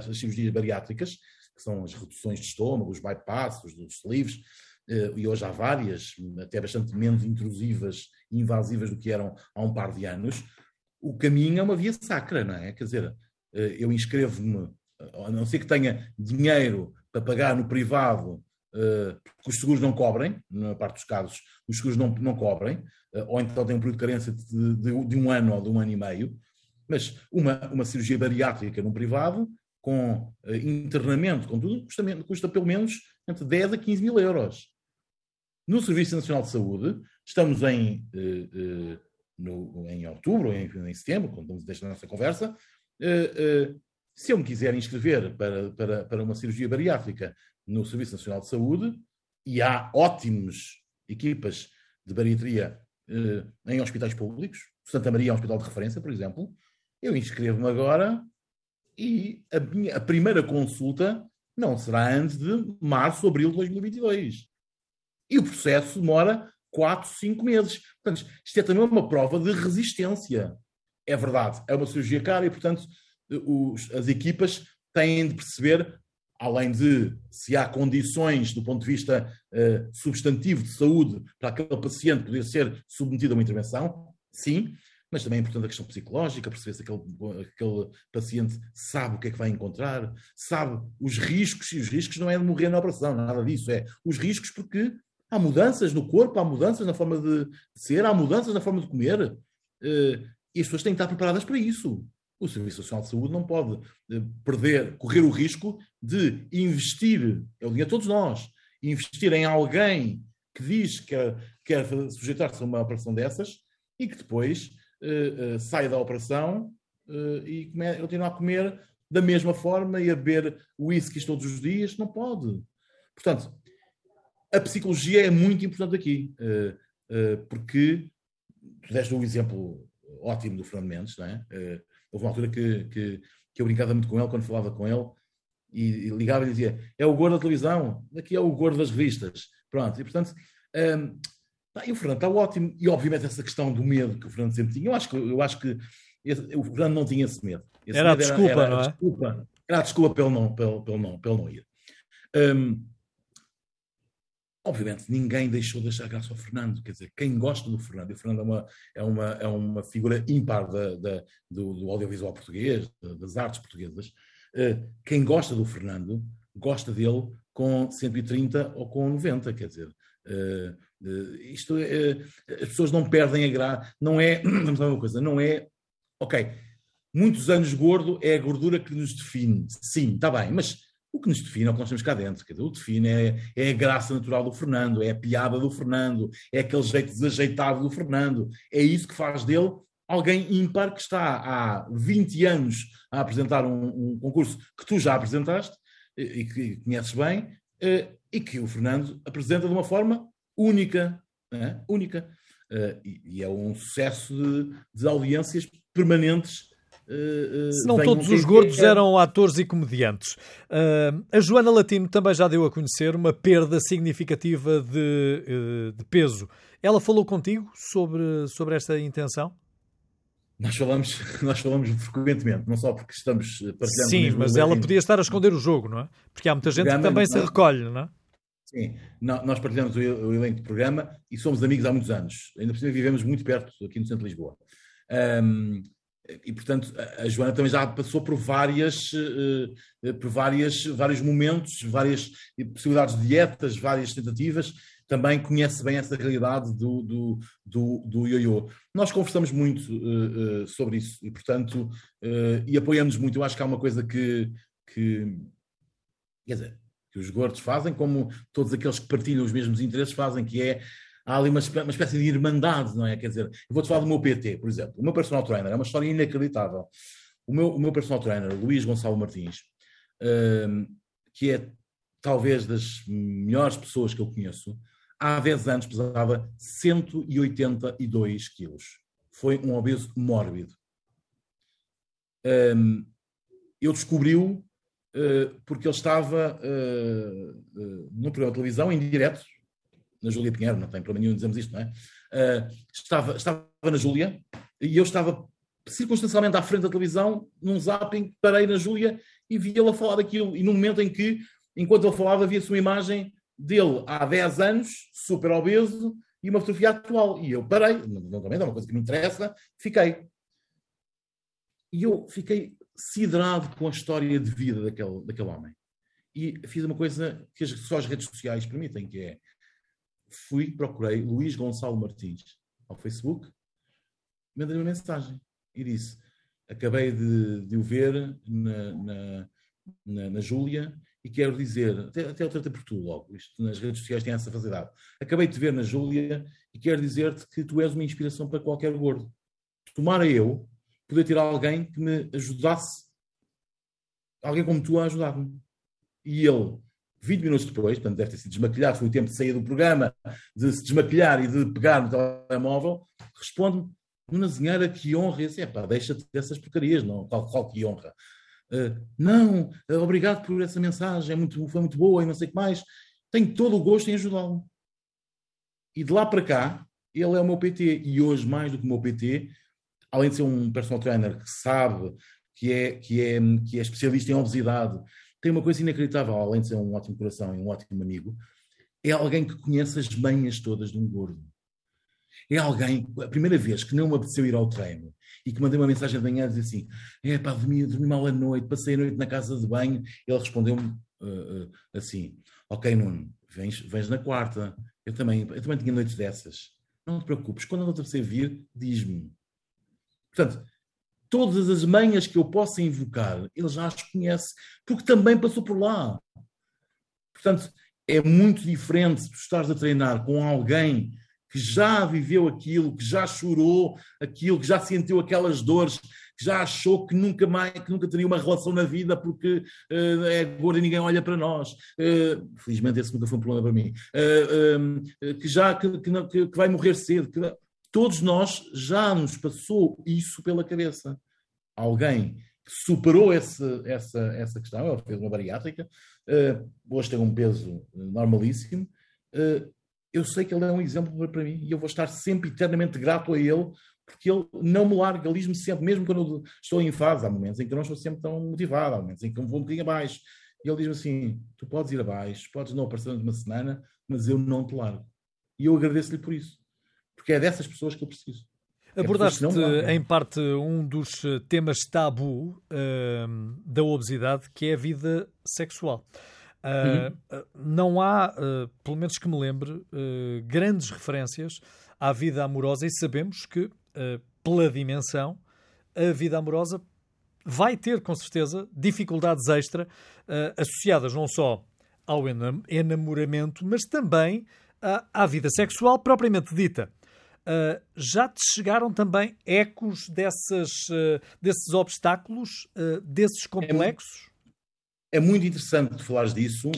as cirurgias bariátricas, que são as reduções de estômago, os bypasses, os sleeves, e hoje há várias, até bastante menos intrusivas e invasivas do que eram há um par de anos, o caminho é uma via sacra, não é? Quer dizer, eh, eu inscrevo-me, a não ser que tenha dinheiro para pagar no privado, eh, porque os seguros não cobrem, na parte dos casos, os seguros não, não cobrem, ou então tem um período de carência de, de, de um ano ou de um ano e meio, mas uma, uma cirurgia bariátrica no privado, com internamento, com tudo, custa, custa pelo menos entre 10 a 15 mil euros. No Serviço Nacional de Saúde, estamos em, eh, eh, no, em outubro, em, em setembro, quando estamos desta nossa conversa, eh, se eu me quiser inscrever para, para, para uma cirurgia bariátrica no Serviço Nacional de Saúde, e há ótimas equipas de bariatria em hospitais públicos, Santa Maria é um hospital de referência, por exemplo, eu inscrevo-me agora e a, minha, a primeira consulta não será antes de março, abril de 2022. E o processo demora 4, 5 meses. Portanto, isto é também uma prova de resistência. É verdade, é uma cirurgia cara e, portanto, os, as equipas têm de perceber, além de se há condições do ponto de vista uh, substantivo de saúde para aquele paciente poder ser submetido a uma intervenção, sim, mas também é importante a questão psicológica, perceber se aquele, aquele paciente sabe o que é que vai encontrar, sabe os riscos, e os riscos não é de morrer na operação, nada disso, é os riscos porque há mudanças no corpo, há mudanças na forma de ser, há mudanças na forma de comer, eh, e as pessoas têm que estar preparadas para isso. O Serviço Nacional de Saúde não pode eh, perder, correr o risco de investir, é o dinheiro de todos nós, investir em alguém que diz que quer, sujeitar-se a uma operação dessas e que depois uh, uh, sai da operação uh, e come, continua a comer da mesma forma e a beber whiskies todos os dias, não pode. Portanto, a psicologia é muito importante aqui, porque tu deste um exemplo ótimo do Fernando Mendes, não é? houve uma altura que, que, que, eu brincava muito com ele quando falava com ele e, ligava e dizia: é o gordo da televisão, daqui é o gordo das revistas. Pronto, e portanto, um, e o Fernando está ótimo. E, obviamente, essa questão do medo que o Fernando sempre tinha, eu acho que, eu acho que esse, o Fernando não tinha esse medo. Esse era medo a desculpa, era, era não é? A desculpa, era a desculpa pelo não, pelo, pelo não, pelo não ir. Um, obviamente, ninguém deixou de achar graça ao Fernando. Quer dizer, quem gosta do Fernando, e o Fernando é uma, é uma, é uma figura ímpar da, da do, do, audiovisual português, das artes portuguesas. Uh, quem gosta do Fernando, gosta dele com 130 ou com 90, quer dizer. Uh, Uh, isto é, as pessoas não perdem a graça, não é, vamos lá uma coisa, não é, ok, muitos anos gordo é a gordura que nos define, sim, está bem, mas o que nos define é o que nós temos cá dentro, o que define é, é, a graça natural do Fernando, é a piada do Fernando, é aquele jeito desajeitado do Fernando, é isso que faz dele alguém ímpar que está há 20 anos a apresentar um, um concurso que tu já apresentaste e que conheces bem, uh, e que o Fernando apresenta de uma forma única, é? única. Uh, e, e, é um sucesso de, de audiências permanentes. Uh, uh, Se não todos os gordos é... eram atores e comediantes. a Joana Latino também já deu a conhecer uma perda significativa de, de peso. Ela falou contigo sobre, sobre esta intenção? Nós falamos, nós falamos frequentemente, não só porque estamos partilhando. Sim, mas ela podia estar a esconder o jogo, não é? Porque há muita gente que também se recolhe, não é? Sim, nós partilhamos o elenco de programa e somos amigos há muitos anos. Ainda por cima vivemos muito perto, aqui no centro de Lisboa. Um, e, portanto, a Joana também já passou por várias, uh, por várias, vários momentos, várias possibilidades de dietas, várias tentativas. Também conhece bem essa realidade do, do, do, do ioiô. Nós conversamos muito sobre isso e, portanto, e apoiamos muito. Eu acho que há uma coisa que, que quer dizer, que os gordos fazem, como todos aqueles que partilham os mesmos interesses fazem, que é há ali uma, uma espécie de irmandade, não é? Quer dizer, eu vou-te falar do meu PT, por exemplo. O meu personal trainer é uma história inacreditável. O meu, o meu personal trainer, Luís Gonçalo Martins, um, que é talvez das melhores pessoas que eu conheço, há 10 anos pesava 182 quilos. Foi um obeso mórbido. Um, eu descobri-o eh, porque ele estava uh, uh, programa de televisão em direto, na Júlia Pinheiro, não tem problema nenhum dizemos isto, não é? Uh, estava, estava na Júlia e eu estava circunstancialmente à frente da televisão, num zapping, parei na Júlia e vi ele a falar daquilo. E no momento em que, enquanto ele falava, havia-se uma imagem dele há 10 anos, super obeso, e uma fotografia atual. E eu parei, também é uma coisa que me interessa, fiquei. E eu fiquei siderado com a história de vida daquele, daquele homem. E fiz uma coisa que só as redes sociais permitem, que é fui, procurei Luís Gonçalo Martins ao Facebook, mandei uma mensagem e disse: Acabei de, de o ver na, na, na, na Júlia e quero dizer, até, até eu tratei por tu logo, isto nas redes sociais tem essa facilidade. Acabei de te ver na Júlia e quero dizer-te que tu és uma inspiração para qualquer gordo. Tomara eu poder ter alguém que me ajudasse, alguém como tu a ajudar-me. E ele, 20 minutos depois, portanto deve ter sido desmaquilhado, foi o tempo de sair do programa, de se desmaquilhar e de pegar no telemóvel, responde-me, Nuna Zinheira, que honra. esse é pá, deixa-te dessas porcarias, não, qual, qual que honra. Uh, não, uh, obrigado por essa mensagem, é muito, foi muito boa e não sei o que mais. Tenho todo o gosto em ajudá-lo. E de lá para cá, ele é o meu PT. E hoje, mais do que o meu PT, além de ser um personal trainer que sabe que é, que é, que é especialista em obesidade, tem uma coisa inacreditável, além de ser um ótimo coração e um ótimo amigo, é alguém que conhece as manhas todas de um gordo. É alguém, a primeira vez que não me apeteceu ir ao treino e que mandei uma mensagem de manhã a dizer assim: é pá, dormi, dormi mal a noite, passei a noite na casa de banho. Ele respondeu-me uh, uh, assim: Ok, Nuno, vens, vens na quarta. Eu também, eu também tinha noites dessas. Não te preocupes, quando não te apetecer vir, diz-me. Portanto, todas as manhas que eu possa invocar, ele já as conhece, porque também passou por lá. Portanto, é muito diferente tu estares a treinar com alguém que já viveu aquilo, que já chorou aquilo, que já sentiu aquelas dores, que já achou que nunca mais, que nunca teria uma relação na vida porque uh, é gordo e ninguém olha para nós. Uh, felizmente esse nunca foi um problema para mim. Uh, que já que, que, que, vai morrer cedo. Que, todos nós já nos passou isso pela cabeça. Alguém que superou esse, essa, essa questão, ele fez uma bariátrica, hoje tem um peso normalíssimo eu sei que ele é um exemplo para mim e eu vou estar sempre eternamente grato a ele porque ele não me larga, ele diz-me sempre, mesmo quando estou em fase, há momentos em que eu não estou sempre tão motivado, há momentos em que eu vou um bocadinho abaixo, e ele diz-me assim, tu podes ir abaixo, podes não aparecer durante uma semana, mas eu não te largo. E eu agradeço-lhe por isso, porque é dessas pessoas que eu preciso. É Abordaste é em parte um dos temas tabu uh, da obesidade, que é a vida sexual. Uh, Não há, uh, pelo menos que me lembre, grandes referências à vida amorosa e sabemos que, pela dimensão, a vida amorosa vai ter, com certeza, dificuldades extra associadas não só ao enamoramento, mas também à, à vida sexual propriamente dita. Uh, já te chegaram também ecos dessas, uh, desses obstáculos, uh, desses complexos? É muito interessante tu falares disso.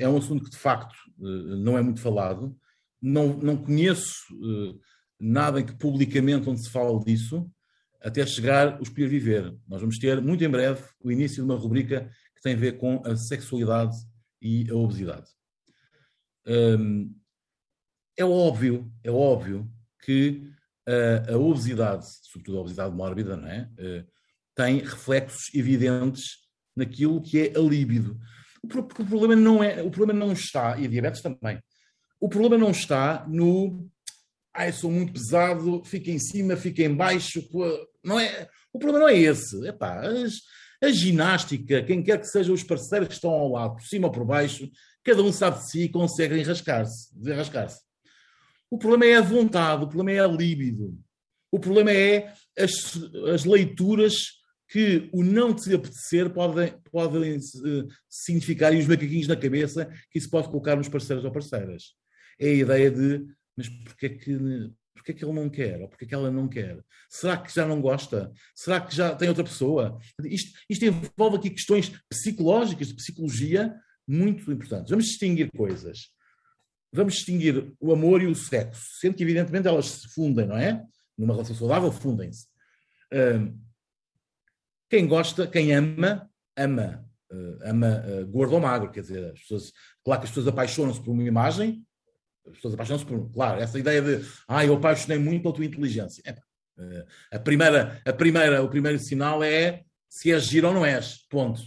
É um assunto que, de facto, não é muito falado. Não, não conheço nada que publicamente onde se fale disso, até chegar o Escolher Viver. Nós vamos ter, muito em breve, o início de uma rubrica que tem a ver com a sexualidade e a obesidade. Hum, é óbvio, é óbvio que a, obesidade, sobretudo a obesidade mórbida, não é? tem reflexos evidentes naquilo que é a líbido. O, o problema não é, o problema não está, e a diabetes também, o problema não está no ai, sou muito pesado, fica em cima, fica em baixo, não é, o problema não é esse. Epá, as, a ginástica, quem quer que sejam os parceiros que estão ao lado, por cima ou por baixo, cada um sabe de si e consegue enrascar-se, desenrascar-se. O problema é a vontade, o problema é a líbido. O problema é as, as leituras que o não te apetecer pode, pode uh, significar, e os macaquinhos na cabeça, que isso pode colocar nos parceiros ou parceiras. É a ideia de, mas porquê que, porquê que ele não quer? Ou porquê que ela não quer? Será que já não gosta? Será que já tem outra pessoa? Isto, isto envolve aqui questões psicológicas, de psicologia, muito importantes. Vamos distinguir coisas. Vamos distinguir o amor e o sexo, sendo que, evidentemente, elas se fundem, não é? Numa relação saudável, fundem-se. Um, quem gosta, quem ama, ama. Uh, ama uh, gordo ou magro, quer dizer, as pessoas, claro que as pessoas apaixonam-se por uma imagem, as pessoas apaixonam-se por, claro, essa ideia de, ah, eu apaixonei muito pela tua inteligência. É, a primeira, a primeira, o primeiro sinal é se és giro ou não és, ponto.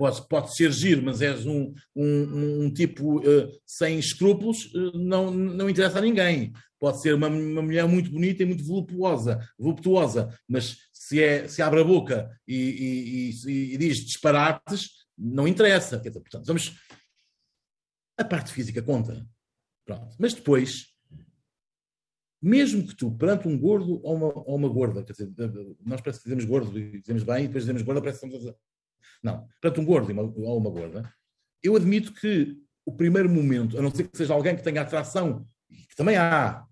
Pode, pode ser giro, mas és um, um, um tipo uh, sem escrúpulos, uh, não, não interessa a ninguém. Pode ser uma, uma mulher muito bonita e muito voluptuosa, voluptuosa mas se, é, se abre a boca e, e, e, e diz disparates, não interessa. Portanto, vamos. A parte física conta. Pronto. Mas depois, mesmo que tu, perante um gordo ou uma, ou uma gorda, quer dizer, nós parece que dizemos gordo e dizemos bem, e depois dizemos gorda, parece que estamos Não, perante um gordo ou uma gorda, eu admito que o primeiro momento, a não ser que seja alguém que tenha atração, que também há,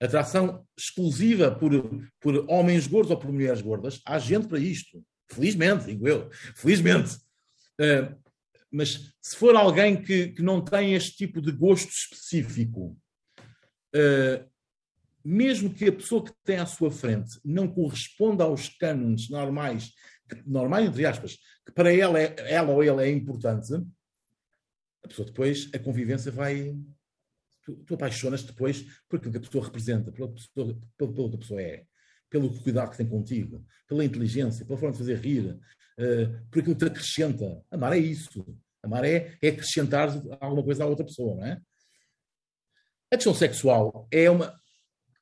atração exclusiva por, por homens gordos ou por mulheres gordas, há gente para isto. Felizmente, digo eu. Felizmente. Uh, mas se for alguém que, que não tem este tipo de gosto específico, uh, mesmo que a pessoa que tem à sua frente não corresponda aos cânones normais, normais entre aspas, que para ela, é, ela ou ele é importante, a pessoa depois, a convivência vai, tu, tu apaixonas depois por aquilo que a pessoa representa, pela, pessoa, pela, pela que a pessoa é. pelo cuidado que tem contigo, pela inteligência, pela forma de fazer rir, uh, por aquilo que te acrescenta. Amar é isso. Amar é, é acrescentar alguma coisa à outra pessoa, não é? A questão sexual é uma,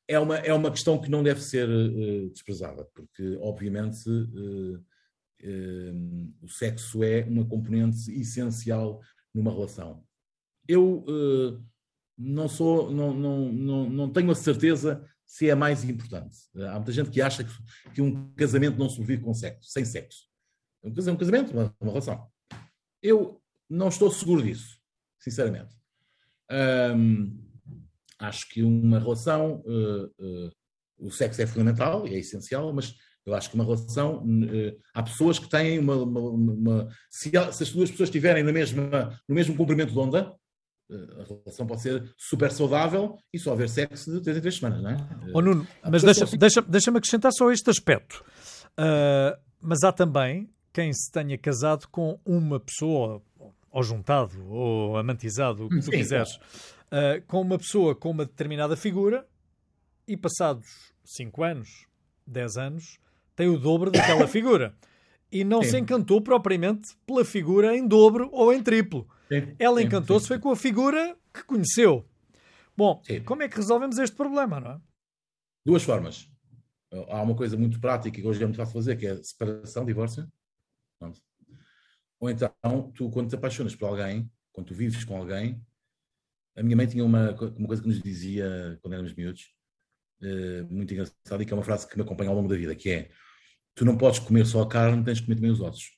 é uma, é uma questão que não deve ser uh, desprezada, porque, obviamente, uh, o sexo é uma componente essencial numa relação. Eu não sou, não, não, não, não tenho a certeza se é mais importante. Há muita gente que acha que, que um casamento não se vive com sexo, sem sexo. Um casamento, uma, uma relação. Eu não estou seguro disso, sinceramente. Acho que uma relação, uh, uh, o sexo é fundamental e é essencial, mas eu acho que uma relação, uh, há pessoas que têm uma. uma, uma se, se, as duas pessoas estiverem na mesma, no mesmo comprimento de onda, a relação pode ser super saudável e só haver sexo de três em três semanas, não é? Oh, Nuno, mas deixa, deixa, deixa-me acrescentar só este aspecto. mas há também quem se tenha casado com uma pessoa, ou juntado, ou amantizado, o que tu Sim, quiseres, uh, com uma pessoa com uma determinada figura e passados 5 anos, 10 anos, tem o dobro daquela figura. E não sim. se encantou propriamente pela figura em dobro ou em triplo. Sim. Ela encantou-se foi com a figura que conheceu. Bom, sim. como é que resolvemos este problema, não é? Duas formas. Há uma coisa muito prática que hoje é muito fácil fazer, que é separação, divórcio. Ou então, tu, quando te apaixonas por alguém, quando tu vives com alguém, a minha mãe tinha uma, uma coisa que nos dizia quando éramos miúdos, uh, muito engraçada, e que é uma frase que me acompanha ao longo da vida, que é tu não podes comer só a carne, tens de comer também os ossos.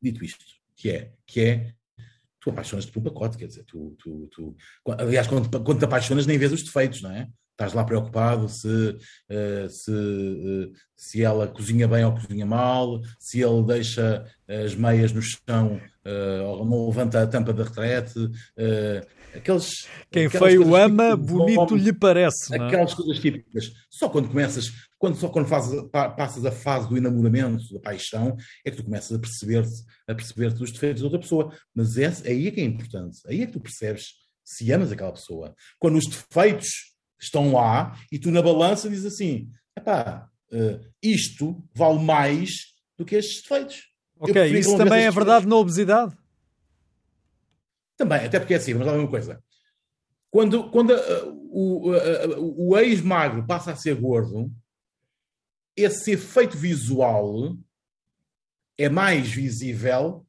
Dito isto, que é, que é tu apaixonas-te por um pacote, quer dizer, tu, tu, tu aliás, quando, quando te apaixonas nem vês os defeitos, não é? Estás lá preocupado se, uh, se, uh, se ela cozinha bem ou cozinha mal, se ele deixa as meias no chão uh, ou não levanta a tampa da retrete, Aqueles, Quem feio ama, bonito lhe parece. Não? É? Aquelas coisas típicas. Só quando começas, quando, só quando fazes, passas a fase do enamoramento, da paixão, é que tu começas a perceber-te a perceber dos defeitos da outra pessoa. Mas esse, aí é que é importante. Aí é que tu percebes se amas aquela pessoa. Quando os defeitos estão lá e tu na balança dizes assim: epá, uh, isto vale mais do que estes defeitos. Ok, isso também é verdade na obesidade? Também, até porque é assim, vamos lá uma coisa. Quando, quando uh, o, uh, o ex-magro passa a ser gordo, esse efeito visual é mais visível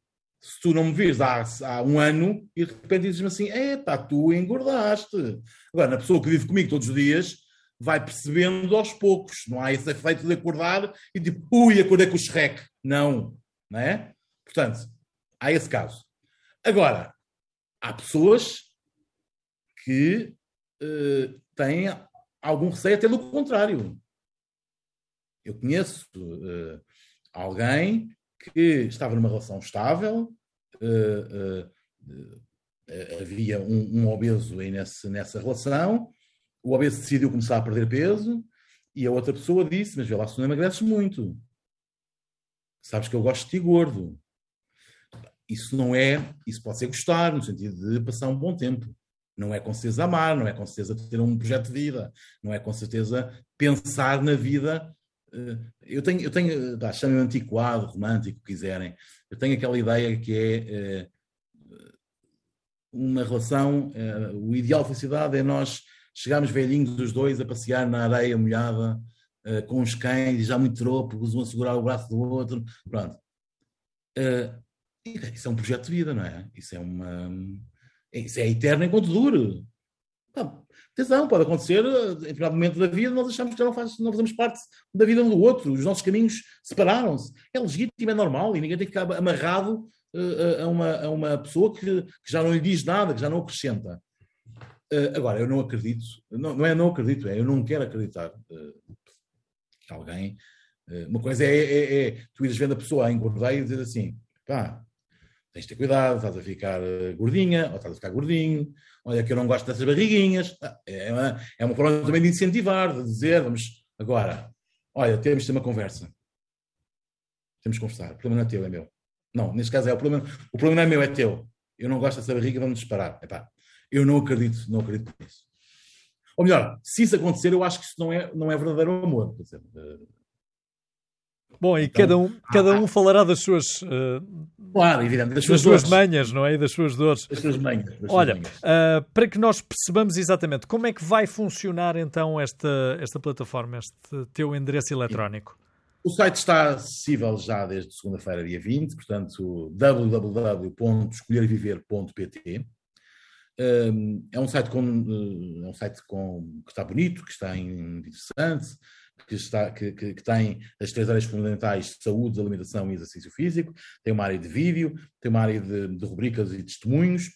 se tu não me vires há, há um ano e de repente dizes-me assim: pá, tu engordaste. Agora, na pessoa que vive comigo todos os dias, vai percebendo aos poucos. Não há esse efeito de acordar e tipo, ui, acordei com o Shrek. Não, não é? Portanto, há esse caso. Agora, há pessoas que uh, têm algum receio até do contrário. Eu conheço uh, alguém que estava numa relação estável, uh, havia um, um, obeso nesse, nessa relação, o obeso decidiu começar a perder peso e a outra pessoa disse: Mas vê lá se não emagreces muito. Sabes que eu gosto de ti gordo isso não é, isso pode ser gostar, no sentido de passar um bom tempo. Não é com certeza amar, não é com certeza ter um projeto de vida, não é com certeza pensar na vida. Eh, eu tenho, eu tenho chamem-me antiquado, romântico, quiserem. Eu tenho aquela ideia que é eh, uma relação, eh, o ideal de felicidade é nós chegarmos velhinhos os dois a passear na areia molhada com os cães já muito tropo, um a segurar o braço do outro. Pronto. Isso é um projeto de vida, não é? Isso é uma. Isso é eterno enquanto dure. Atenção, pode acontecer em determinado momento da vida nós achamos que já não, faz, não fazemos parte da vida um do outro, os nossos caminhos separaram-se. É legítimo, é normal e ninguém tem que ficar amarrado uh, a, uma, a uma pessoa que, que, já não lhe diz nada, que já não acrescenta. Uh, agora, eu não acredito, não, não é não acredito, é eu não quero acreditar uh, que alguém. uma coisa é, é, é, tu ires vendo a pessoa a engordar e dizer assim, pá, tens de ter cuidado, estás a ficar eh, gordinha, ou estás a ficar gordinho, olha que eu não gosto dessas barriguinhas. Ah, é uma, é uma forma também de incentivar, de dizer, vamos, agora, olha, temos de ter uma conversa. Temos de conversar. O problema não é teu, é meu. Não, neste caso é o problema. O problema não é meu, é teu. Eu não gosto dessa barriga, vamos nos separar. Epá, eu não acredito, não acredito nisso. Ou melhor, se isso acontecer, eu acho que isso não é, não é verdadeiro amor. Dizer, uh, Bom, e então, cada, um, cada um falará das suas. Uh, claro, evidente, das suas, das suas manhas, não é? E das suas dores. Das suas manhas. Das Olha, suas manhas. Uh, para que nós percebamos exatamente como é que vai funcionar então esta, esta plataforma, este teu endereço eletrónico. O site está acessível já desde segunda-feira, dia 20, portanto, www.escolherviver.pt. Um, é um site, com, é um site com, que está bonito, que está interessante, que, está, que, que, que, tem as três áreas fundamentais de saúde, alimentação e exercício físico, tem uma área de vídeo, tem uma área de, de rubricas e testemunhos,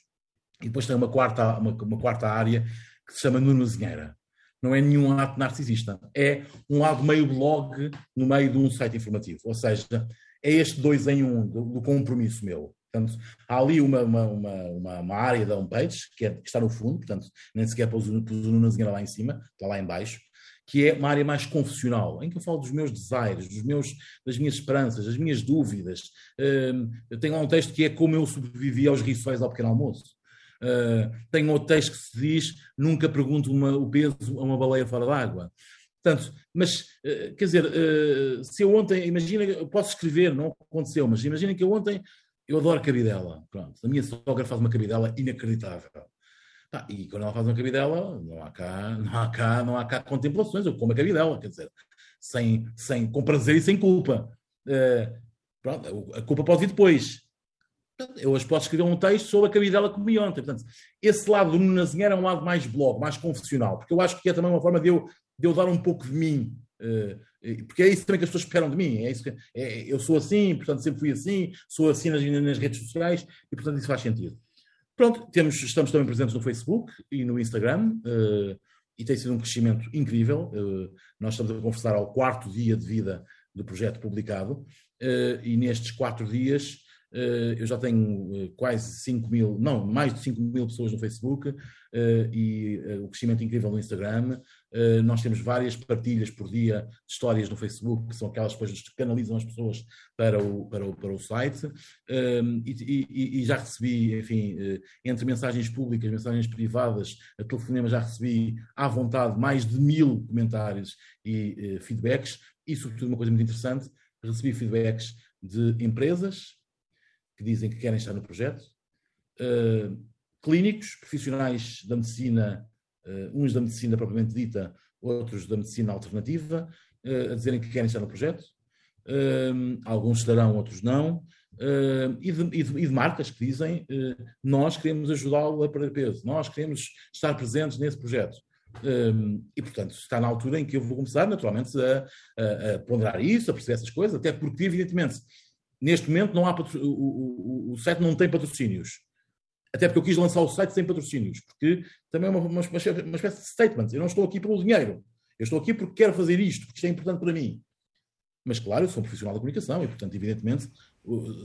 e depois tem uma quarta, uma, uma quarta área que se chama Nuno Zinheira. Não é nenhum ato narcisista, é um lado meio blog no meio de um site informativo, ou seja, é este dois em um do, do compromisso meu. Portanto, há ali uma, uma, uma, uma, área da homepage que, é, que está no fundo, portanto, nem sequer pus o Nuno Zinheira lá em cima, está lá em baixo, que é uma área mais confessional, em que eu falo dos meus desejos, dos meus, das minhas esperanças, das minhas dúvidas. Uh, tenho um texto que é como eu sobrevivi aos rissóis ao pequeno almoço. Uh, tenho outro texto que se diz nunca pergunto uma, o peso a uma baleia fora d'água. Portanto, mas, uh, quer dizer, uh, se eu ontem, imagina, eu posso escrever, não aconteceu, mas imagina que eu ontem, eu adoro cabidela, pronto, a minha sogra faz uma cabidela inacreditável. Ah, e quando ela faz uma cabidela, não há cá, não há cá, não há cá contemplações, eu como a cabidela, quer dizer, sem, sem, com prazer e sem culpa. Uh, pronto, a culpa pode vir depois. Eu hoje posso escrever um texto sobre a cabidela que comi ontem. Portanto, esse lado do Nuno é um lado mais blog, mais confessional, porque eu acho que é também uma forma de eu, de eu dar um pouco de mim. Uh, porque é isso também que as pessoas esperam de mim. É isso que, é, eu sou assim, portanto sempre fui assim, sou assim nas, nas redes sociais e portanto isso faz sentido. Pronto, temos, estamos também presentes no Facebook e no Instagram uh, e tem sido um crescimento incrível. Uh, nós estamos a conversar ao quarto dia de vida do projeto publicado uh, e nestes quatro dias eu já tenho quase 5 mil, não, mais de 5 mil pessoas no Facebook e o crescimento incrível no Instagram. Eh, nós temos várias partilhas por dia de histórias no Facebook, que são aquelas coisas que canalizam as pessoas para o, para o, para o site. Ehm, e, e, e, já recebi, enfim, eh, entre mensagens públicas, mensagens privadas, a telefonema, já recebi à vontade mais de mil comentários e eh, feedbacks. E, sobretudo, uma coisa muito interessante, recebi feedbacks de empresas que dizem que querem estar no projeto, clínicos, profissionais da medicina uh, uns da medicina propriamente dita, outros da medicina alternativa, uh, a dizerem que querem estar no projeto. Uh, alguns estarão, outros não. E de, e, de, e, de, marcas que dizem nós queremos ajudá-lo a perder peso, nós queremos estar presentes nesse projeto. e, portanto, está na altura em que eu vou começar, naturalmente, a, a, a ponderar isso, a perceber essas coisas, até porque, evidentemente, neste momento não há o, o, o site não tem patrocínios. Até porque eu quis lançar o site sem patrocínios, porque também é uma, uma, uma, espécie de statement. Eu não estou aqui pelo dinheiro. Eu estou aqui porque quero fazer isto, porque isto é importante para mim. Mas, claro, eu sou um profissional da comunicação e, portanto, evidentemente,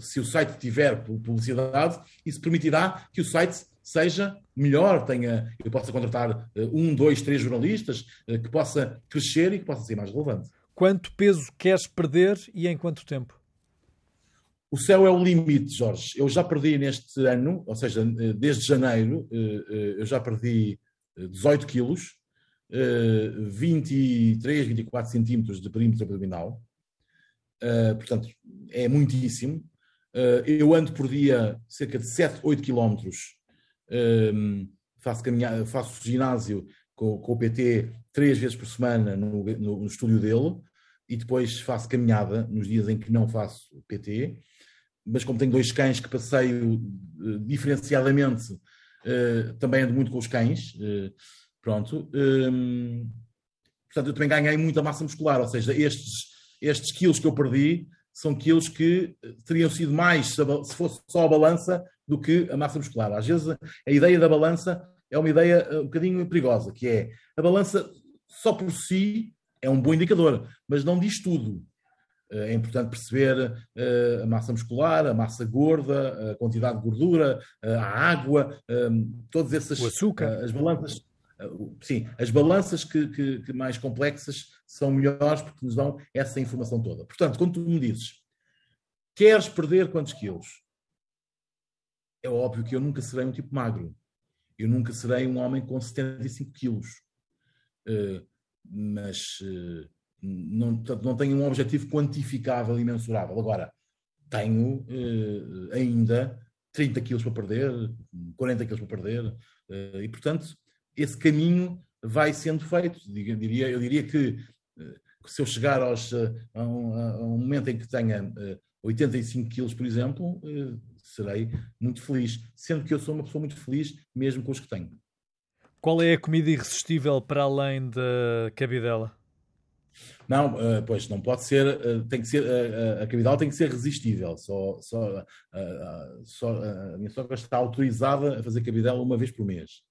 se o site tiver publicidade, isso permitirá que o site seja melhor, tenha, eu possa contratar eh, um, dois, três jornalistas, eh, que possa crescer e que possa ser mais relevante. Quanto peso queres perder e em quanto tempo? O céu é o limite, Jorge. Eu já perdi neste ano, ou seja, eh, desde janeiro, eh, eh, eu já perdi 18 quilos, 23, 24 centímetros de perímetro abdominal. Portanto, é muitíssimo. Eu ando por dia cerca de 7, 8 quilómetros. Faço, faço ginásio com, com, o PT três vezes por semana no, no, no estúdio dele e depois faço caminhada nos dias em que não faço PT mas como tenho dois cães que passeio uh, diferenciadamente, uh, também ando muito com os cães. Uh, pronto. Um, portanto, eu também ganhei muita massa muscular, ou seja, estes, estes quilos que eu perdi são quilos que teriam sido mais se fosse só a balança do que a massa muscular. Às vezes a ideia da balança é uma ideia um bocadinho perigosa, que é a balança só por si é um bom indicador, mas não diz tudo. Eh, é importante perceber eh, a massa muscular, a massa gorda, a quantidade de gordura, eh, a água, todas essas. O açúcar. As balanças. Sim, as balanças que, que, que, mais complexas são melhores porque nos dão essa informação toda. Portanto, quando tu me dizes queres perder quantos quilos? É óbvio que eu nunca serei um tipo magro. Eu nunca serei um homem com 75 quilos. mas não, não tenho um objetivo quantificável e mensurável. Agora, tenho ainda 30 quilos para perder, 40 quilos para perder, e portanto, esse caminho vai sendo feito. Eu diria, eu diria que se eu chegar aos, a, um, a um momento em que tenha 85 quilos, por exemplo, serei muito feliz, sendo que eu sou uma pessoa muito feliz, mesmo com os que tenho. Qual é a comida irresistível para além da cabidela? Não, uh, pois não pode ser, uh, tem que ser, uh, a cabidela tem que ser resistível. Só, só, só a minha sogra está autorizada a fazer cabidela uma vez por mês.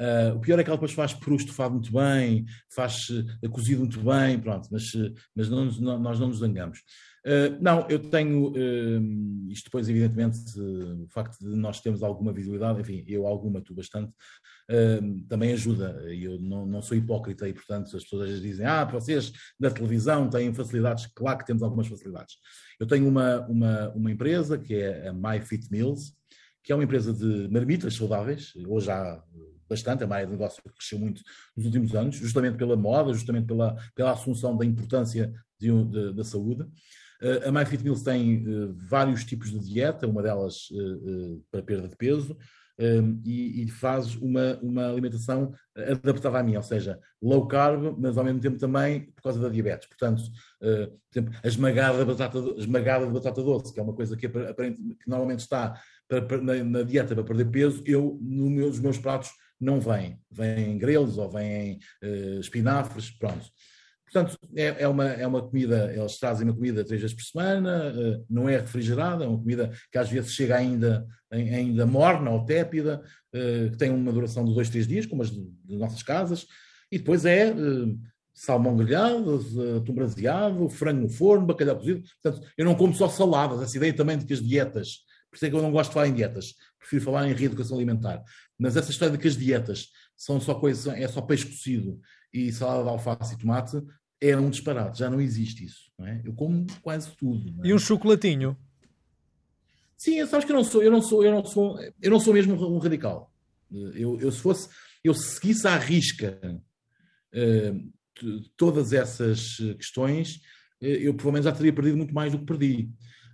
Uh, o pior é que ela depois faz peru estofado muito bem, faz uh, cozido muito bem, pronto, mas, uh, mas não, não, nós não nos zangamos. não, eu tenho, isto depois evidentemente, o facto de nós termos alguma visibilidade, enfim, eu alguma, tu bastante, também ajuda. Eu não, não sou hipócrita e, portanto, as pessoas dizem, ah, vocês da televisão têm facilidades, claro que temos algumas facilidades. Eu tenho uma, uma, uma empresa que é a My Fit Meals, que é uma empresa de marmitas saudáveis, hoje há bastante, a é área de negócio cresceu muito nos últimos anos, justamente pela moda, justamente pela, pela assunção da importância de, de, da saúde. Uh, a MyFit tem uh, vários tipos de dieta, uma delas uh, para perda de peso, e, e, faz uma, uma alimentação adaptada a mim, ou seja, low carb, mas ao mesmo tempo também por causa da diabetes. Portanto, por exemplo, a esmagada de batata, esmagada de batata doce, que é uma coisa que, que normalmente está para, para, na, na, dieta para perder peso, eu, no nos meus pratos, não vêm. Vêm grelos ou vêm uh, espinafres, pronto. Portanto, é, é, uma, é uma comida, eles trazem uma comida três vezes por semana, uh, não é refrigerada, é uma comida que às vezes chega ainda, ainda morna ou tépida, uh, que tem uma duração de dois, três dias, como as das nossas casas, e depois é salmão grelhado, atum braseado, frango no forno, bacalhau cozido. Portanto, eu não como só saladas, essa ideia também de que as dietas, por isso é que eu não gosto de falar em dietas, prefiro falar em reeducação alimentar. Mas essa história de que as dietas são só coisa, é só peixe cocido e salada de alface e tomate, é um disparate, já não existe isso. Não é? Eu como quase tudo. É? E um chocolatinho? Sim, sabes que eu não sou, eu não sou, eu não sou, eu não sou mesmo um radical. Eu, eu se fosse, eu seguisse à risca uh, todas essas questões, uh, eu provavelmente já teria perdido muito mais do que perdi.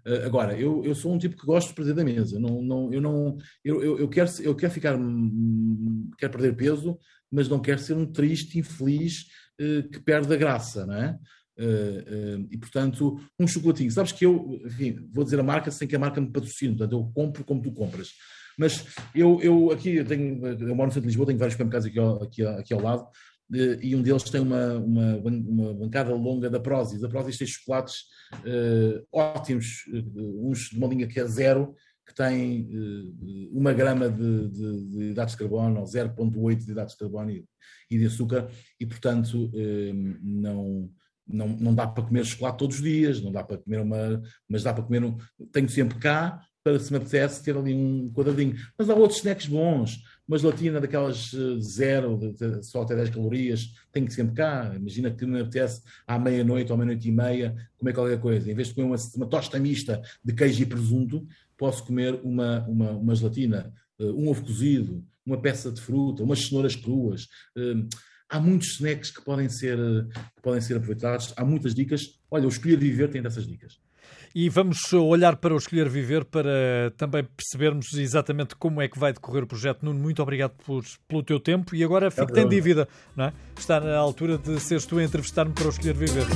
Uh, agora, eu, eu sou um tipo que gosto de perder da mesa. Não, não, eu, não, eu, eu, eu, quero, eu quero ficar. Hum, quero perder peso, mas não quero ser um triste, infeliz uh, que perde a graça, não é? Uh, e portanto, um chocolatinho. Sabes que eu, enfim, vou dizer a marca sem que a marca me patrocine, portanto, eu compro como tu compras. Mas eu, eu aqui eu tenho, eu moro no centro de Lisboa, tenho vários supermercados aqui ao, aqui, aqui ao lado, e um deles tem uma, uma, uma bancada longa da Prozis. A Prozis tem chocolates uh, ótimos, uh, uns de uma linha que é zero, que tem uh, uma grama de, de, de, hidratos de carbono, ou 0,8 de hidratos de carbono e, e de açúcar, e portanto não, não, não dá para comer chocolate todos os dias, não dá para comer uma, mas dá para comer um, tenho sempre cá, para se me apetece ter ali um quadradinho. Mas há outros snacks bons, uma gelatina daquelas eh, zero, só até 10 calorias, tenho que sempre cá. Imagina que me apetece à meia-noite ou meia-noite e meia comer qualquer coisa. Em vez de comer uma, uma tosta mista de queijo e presunto, posso comer uma, uma, uma gelatina, eh, um ovo cozido, uma peça de fruta, umas cenouras cruas. Eh, há muitos snacks que podem ser, que podem ser aproveitados, há muitas dicas. Olha, o Escolher Viver tem dessas dicas. E vamos olhar para o Escolher Viver para também percebermos exatamente como é que vai decorrer o projeto. Nuno, muito obrigado por, pelo teu tempo e agora fico-te em dívida, não é? Está na altura de seres tu a entrevistar-me para o Escolher Viver.